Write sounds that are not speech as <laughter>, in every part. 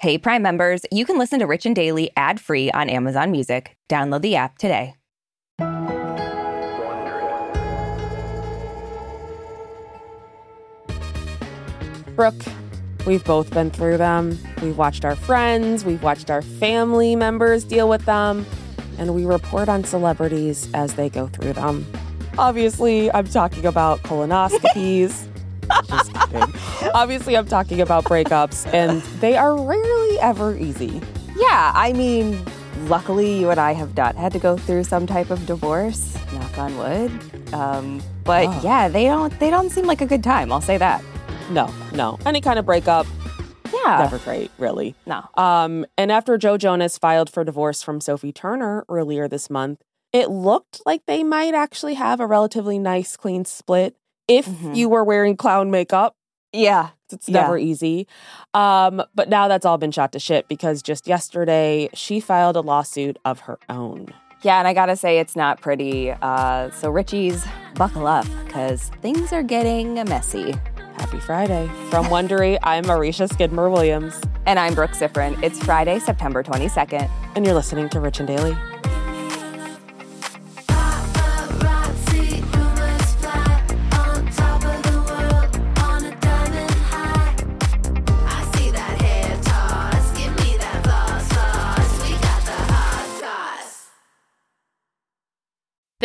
Hey, Prime members, you can listen to Rich and Daily ad free on Amazon Music. Download the app today. Brooke, we've both been through them. We've watched our friends, we've watched our family members deal with them, and we report on celebrities as they go through them. Obviously, I'm talking about colonoscopies. <laughs> <laughs> Just kidding. Obviously, I'm talking about breakups, and they are rarely ever easy. Yeah, I mean, luckily you and I have not had to go through some type of divorce, knock on wood. Um, but Oh. yeah, they don't they don't seem like a good time, I'll say that. No, no. Any kind of breakup, Yeah. never great, really. No. Um, and after Joe Jonas filed for divorce from Sophie Turner earlier this month, it looked like they might actually have a relatively nice, clean split if Mhm. you were wearing clown makeup. Yeah. It's Yeah. never easy. Um, but now that's all been shot to shit because just yesterday she filed a lawsuit of her own. Yeah, and I gotta say it's not pretty. Uh, so Richie's buckle up because things are getting messy. Happy Friday. From Wondery, <laughs> I'm Marisha Skidmore Williams, And I'm Brooke Siffrinn. It's Friday, September 22nd. and you're listening to Rich and Daily.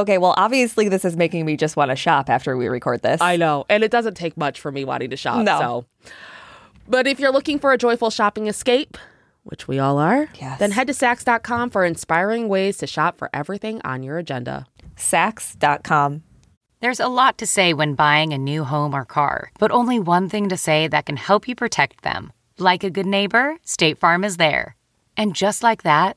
Okay, well, obviously, this is making me just want to shop after we record this. I know, and it doesn't take much for me wanting to shop. No. So, but if you're looking for a joyful shopping escape, which we all are, Yes. then head to Saks.com for inspiring ways to shop for everything on your agenda. Saks.com. There's a lot to say when buying a new home or car, but only one thing to say that can help you protect them. Like a good neighbor, State Farm is there. And just like that,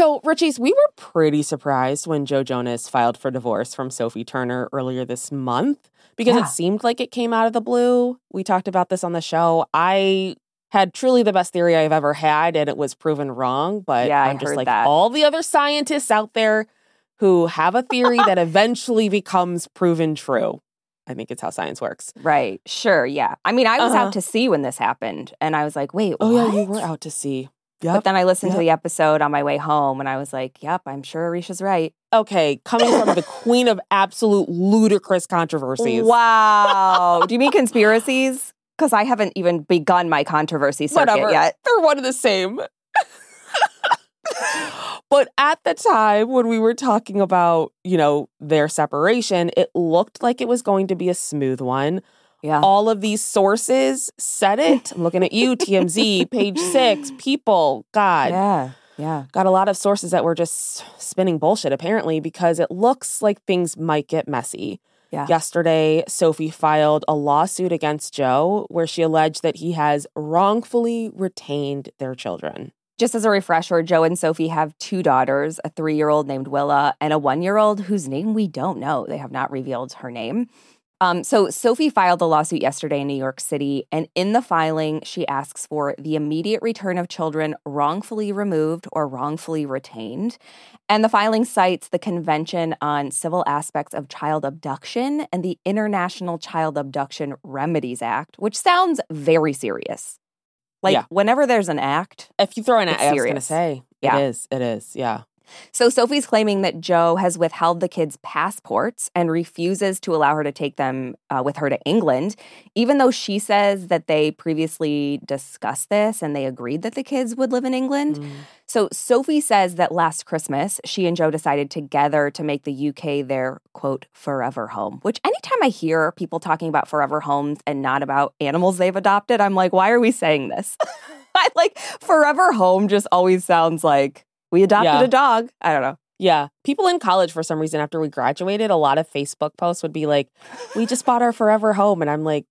So, Richies, we were pretty surprised when Joe Jonas filed for divorce from Sophie Turner earlier this month because Yeah. it seemed like it came out of the blue. We talked about this on the show. I had truly the best theory I've ever had, and it was proven wrong. But Yeah, I'm just like that. all the other scientists out there who have a theory that <laughs> eventually becomes proven true. I think it's how science works. Right. Sure. Yeah. I mean, I was Uh-huh. out to sea when this happened, and I was like, wait, Oh, yeah, you were out to sea. But then I listened to the episode on my way home, and I was like, yep, I'm sure Arisha's right. Okay, coming from the queen of absolute ludicrous controversies. Wow. Do you mean conspiracies? Because I haven't even begun my controversy circuit whatever. yet. They're one and the same. but at the time when we were talking about, you know, their separation, it looked like it was going to be a smooth one. Yeah. All of these sources said it. I'm looking at you, TMZ, page six, <laughs> people, God. yeah. Yeah. Got a lot of sources that were just spinning bullshit, apparently, because it looks like things might get messy. Yeah. Yesterday, Sophie filed a lawsuit against Joe where she alleged that he has wrongfully retained their children. Just as a refresher, Joe and Sophie have two daughters, a three year old named Willa and a one year old whose name we don't know. They have not revealed her name. Um, so Sophie filed the lawsuit yesterday in New York City, and in the filing, she asks for the immediate return of children wrongfully removed or wrongfully retained. And the filing cites the Convention on Civil Aspects of Child Abduction and the International Child Abduction Remedies Act, which sounds very serious. Like Yeah. whenever there's an act, If you throw an act, I was going to say, Yeah. it is. It is. Yeah. So Sophie's claiming that Joe has withheld the kids' passports and refuses to allow her to take them uh, with her to England, even though she says that they previously discussed this and they agreed that the kids would live in England. Mm. So Sophie says that last Christmas, she and Joe decided together to make the UK their quote forever home. Which anytime I hear people talking about forever homes and not about animals they've adopted, I'm like, why are we saying this? <laughs> I like forever home just always sounds like we adopted Yeah. a dog. I don't know. Yeah. People in college, for some reason, after we graduated, a lot of Facebook posts would be like, we just bought our forever home. And I'm like,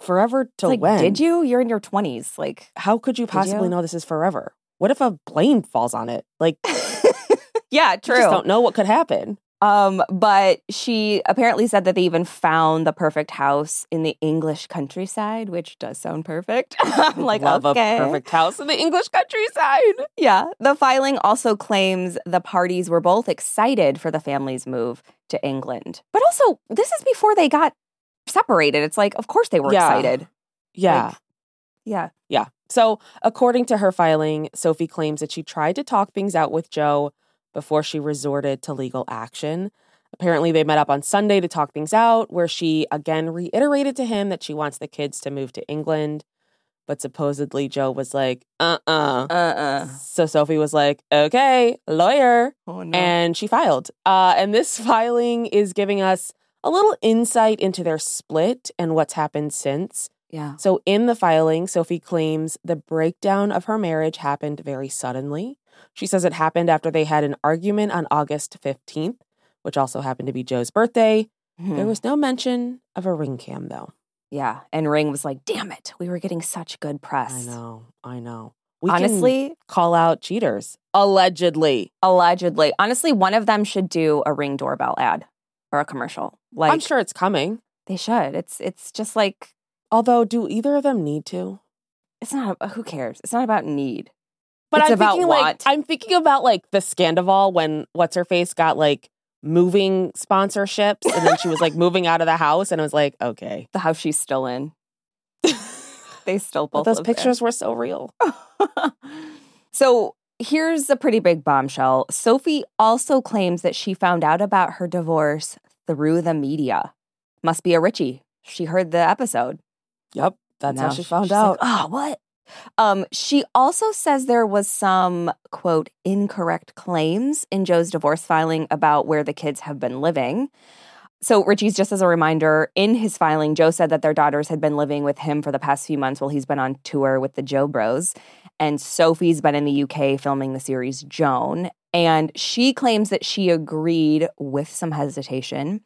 forever to like, when? did you? You're in your 20s. Like, How could you possibly you? know this is forever? What if a plane falls on it? Like, <laughs> yeah, just don't know what could happen. Um, but she apparently said that they even found the perfect house in the English countryside, which does sound perfect. <laughs> I'm like, Love okay. a perfect house in the English countryside. Yeah. The filing also claims the parties were both excited for the family's move to England. But also, this is before they got separated. It's like, of course they were Yeah. excited. Yeah. Like, yeah. Yeah. So, according to her filing, Sophie claims that she tried to talk things out with Joe before she resorted to legal action. Apparently, they met up on Sunday to talk things out, where she again reiterated to him that she wants the kids to move to England. But supposedly, Joe was like, uh uh Uh-uh. So, Sophie was like, okay, lawyer. Oh, no. And she filed. Uh, and this <laughs> filing is giving us a little insight into their split and what's happened since. yeah. So, in the filing, Sophie claims the breakdown of her marriage happened very suddenly. She says it happened after they had an argument on August 15th, which also happened to be Joe's birthday. Mhm. There was no mention of a ring cam, though. yeah. And Ring was like, damn it. We were getting such good press. I know, I know. We can Honestly, call out cheaters, allegedly. allegedly. Honestly, one of them should do a ring doorbell ad or a commercial. Like I'm sure it's coming. they should. It's it's just like Although, do either of them need to? it's not who cares? It's not about need. But It's I'm thinking like. I'm thinking about like the Scandoval when what's her face got like moving sponsorships and then she was like moving out of the house and I was like, okay. The house she's still in. <laughs> They still But both those live there. pictures were so real. <laughs> so here's a pretty big bombshell. Sophie also claims that she found out about her divorce through the media. Must be a Richie. She heard the episode. Yep. That's Now how she found out. Like, oh, what? Um, she also says there was some quote incorrect claims in Joe's divorce filing about where the kids have been living. So Richie's just as a reminder, in his filing, Joe said that their daughters had been living with him for the past few months while he's been on tour with the Jo Bros. And Sophie's been in the UK filming the series Joan. And she claims that she agreed with some hesitation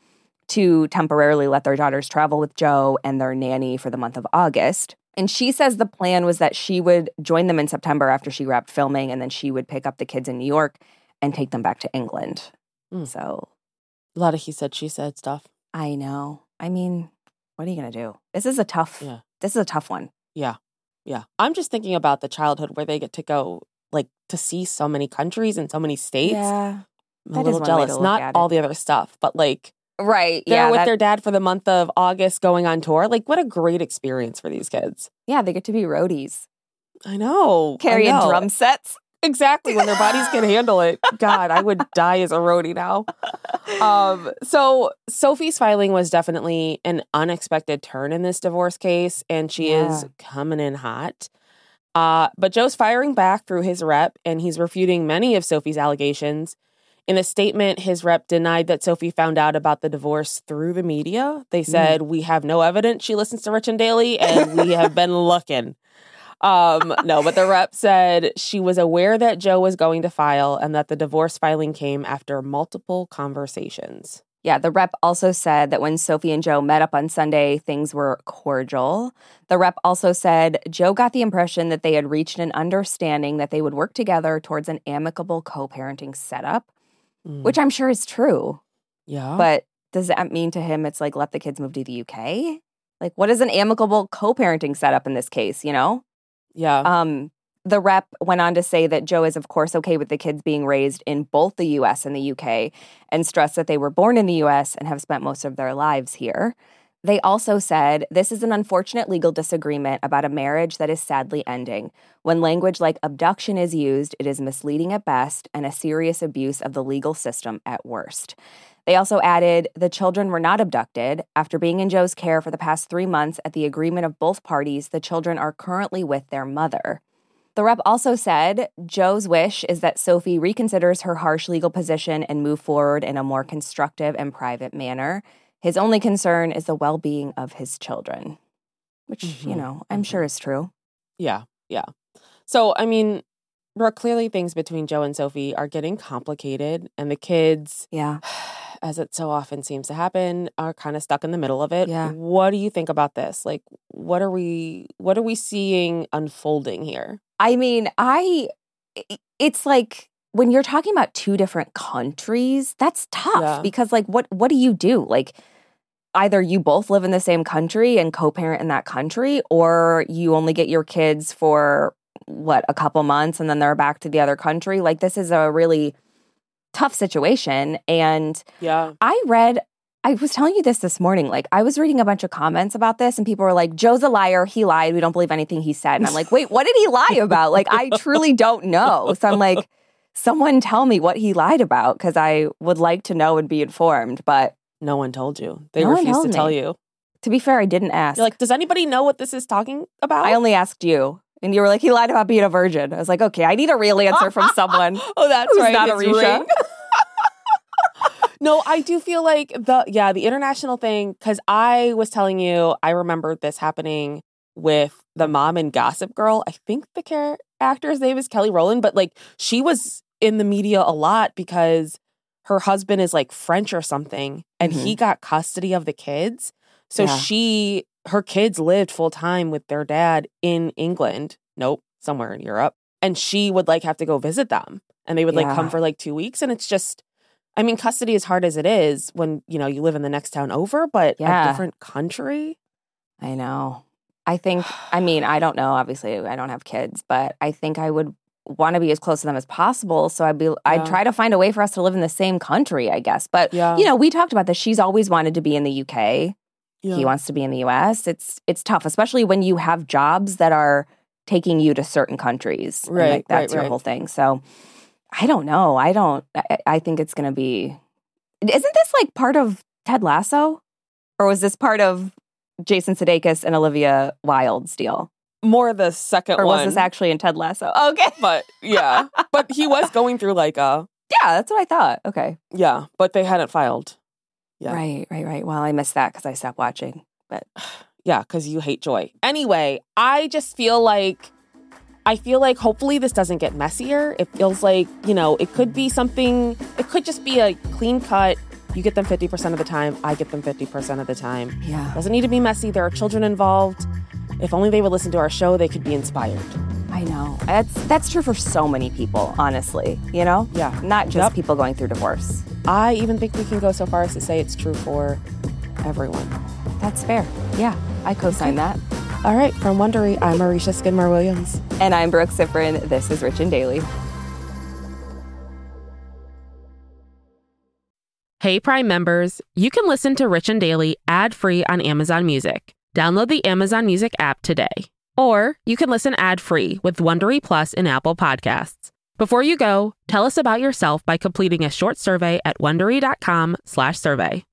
to temporarily let their daughters travel with Joe and their nanny for the month of August. And she says the plan was that she would join them in September after she wrapped filming, and then she would pick up the kids in New York and take them back to England. Mm. So A lot of he said, she said stuff. I know. I mean, what are you gonna do? This is a tough. Yeah. This is a tough one. Yeah. Yeah. I'm just thinking about the childhood where they get to go like to see so many countries and so many states. Yeah. I'm a is little jealous. Not all it. the other stuff, but like Right. they're yeah. with that- their dad for the month of August going on tour. Like what a great experience for these kids. yeah. They get to be roadies, I know. I carrying know. drum sets. Exactly when their bodies can handle it. <laughs> God, I would die as a roadie now. Um, so Sophie's filing was definitely an unexpected turn in this divorce case, and she is coming in hot. Uh, but Joe's firing back through his rep, and he's refuting many of Sophie's allegations. In a statement, his rep denied that Sophie found out about the divorce through the media. They said, We have no evidence she listens to Rich and Daily, and we <laughs> have been looking. Um, no, but the rep said she was aware that Joe was going to file and that the divorce filing came after multiple conversations. Yeah, the rep also said that when Sophie and Joe met up on Sunday, things were cordial. The rep also said Joe got the impression that they had reached an understanding that they would work together towards an amicable co parenting setup, Mm. which I'm sure is true. yeah. But does that mean to him it's like let the kids move to the UK? Like, what is an amicable co parenting setup in this case, you know? yeah. Um, the rep went on to say that Joe is, of course, okay with the kids being raised in both the US and the UK and stressed that they were born in the US and have spent most of their lives here. They also said this is an unfortunate legal disagreement about a marriage that is sadly ending. When language like abduction is used, it is misleading at best and a serious abuse of the legal system at worst. They also added the children were not abducted. After being in Joe's care for the past three months at the agreement of both parties, the children are currently with their mother. The rep also said Joe's wish is that Sophie reconsiders her harsh legal position and move forward in a more constructive and private manner. His only concern is the well being of his children, which, you Mhm, know, I'm mhm. sure is true. Yeah, yeah. So, I mean, Brooke, clearly things between Joe and Sophie are getting complicated, and the kids, Yeah. <sighs> as it so often seems to happen, are kind of stuck in the middle of it. Yeah. What do you think about this? Like, what are we what are we seeing unfolding here? I mean, i- it's like, when you're talking about two different countries, that's tough Yeah. because, like, what what do you do? Like, either you both live in the same country and co-parent in that country, or you only get your kids for what a couple months and then they're back to the other country. Like, this is a really tough situation, and Yeah. I read. I was telling you this this morning. Like, I was reading a bunch of comments about this, and people were like, Joe's a liar. He lied. We don't believe anything he said. And I'm like, wait, what did he lie about? Like, I truly don't know. So I'm like, someone tell me what he lied about because I would like to know and be informed. But No one told you. They No refused to told tell you. to be fair, I didn't ask. You're like, does anybody know what this is talking about? I only asked you. And you were like, he lied about being a virgin. I was like, okay, I need a real answer from <laughs> someone. oh, that's right. not it's Arisha. <laughs> <laughs> no, I do feel like the yeah, the international thing cuz I was telling you I remember this happening with the mom in Gossip Girl. I think the char- actor's name is Kelly Rowland, but like she was in the media a lot because her husband is like French or something and he mm-hmm. got custody of the kids. So Yeah. she her kids lived full time with their dad in England. Nope, somewhere in Europe. And she would like have to go visit them. And they would like come for like 2 weeks and it's just I mean custody is hard as it is when, you know, you live in the next town over, but Yeah. a different country. I know. I think, I mean, I don't know. Obviously, I don't have kids, but I think I would want to be as close to them as possible. So I'd be, I'd try to find a way for us to live in the same country, I guess. But, Yeah. you know, we talked about this. She's always wanted to be in the UK. Yeah. He wants to be in the US. It's, it's tough, especially when you have jobs that are taking you to certain countries. Right, like, that's right, your right. whole thing. So I don't know. I don't, I, I think it's going to be, isn't this like part of Ted Lasso? Or was this part of Jason Sudeikis and Olivia Wilde's deal? More the second Or one. was this actually in Ted Lasso? <laughs> Okay. but yeah. but he was <laughs> going through like a Yeah, that's what I thought. Okay. yeah, but they hadn't filed. Yeah. Right, right, right. Well, I missed that because I stopped watching. But <sighs> Yeah, because you hate joy. Anyway, I just feel like I feel like hopefully this doesn't get messier. It feels like, you know, it could be something, it could just be a clean cut. You get them 50% of the time, I get them 50% of the time. yeah, Doesn't need to be messy. There are children involved. If only they would listen to our show, they could be inspired. I know. That's that's true for so many people, honestly. You know? Yeah. Not just Yep. people going through divorce. I even think we can go so far as to say it's true for everyone. That's fair. Yeah. I co-sign that. All right, from Wondery, I'm Marisha Skidmore Williams. And I'm Brooke Siffrinn. This is Rich and Daily. Hey Prime members, you can listen to Rich and Daily ad-free on Amazon Music. Download the Amazon Music app today. Or you can listen ad-free with Wondery Plus in Apple Podcasts. Before you go, tell us about yourself by completing a short survey at wondery.com/survey.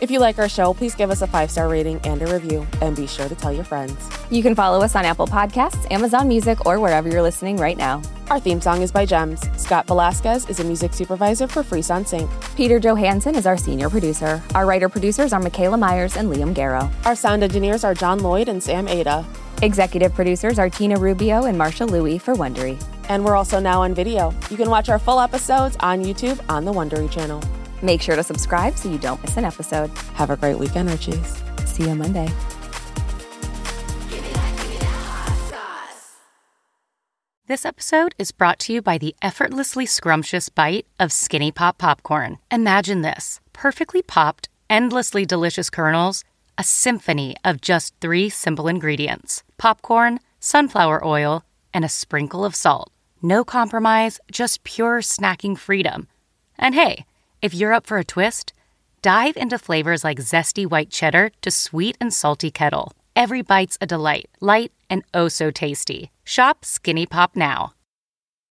If you like our show, please give us a five-star rating and a review, and be sure to tell your friends. You can follow us on Apple Podcasts, Amazon Music, or wherever you're listening right now. Our theme song is by Gems. Scott Velasquez is a music supervisor for Freesound Sync. Peter Johansson is our senior producer. Our writer producers are Michaela Myers and Liam Garrow. Our sound engineers are John Lloyd and Sam Ada. Executive producers are Tina Rubio and Marsha Louie for Wondery. And we're also now on video. You can watch our full episodes on YouTube on the Wondery channel. Make sure to subscribe so you don't miss an episode. Have a great weekend, Richies. See you Monday. This episode is brought to you by the effortlessly scrumptious bite of Skinny Pop Popcorn. Imagine this perfectly popped, endlessly delicious kernels, a symphony of just three simple ingredients popcorn, sunflower oil, and a sprinkle of salt. No compromise, just pure snacking freedom. And hey, if you're up for a twist, Dive into flavors like zesty white cheddar to sweet and salty kettle. Every bite's a delight, light and oh so tasty. Shop Skinny Pop now.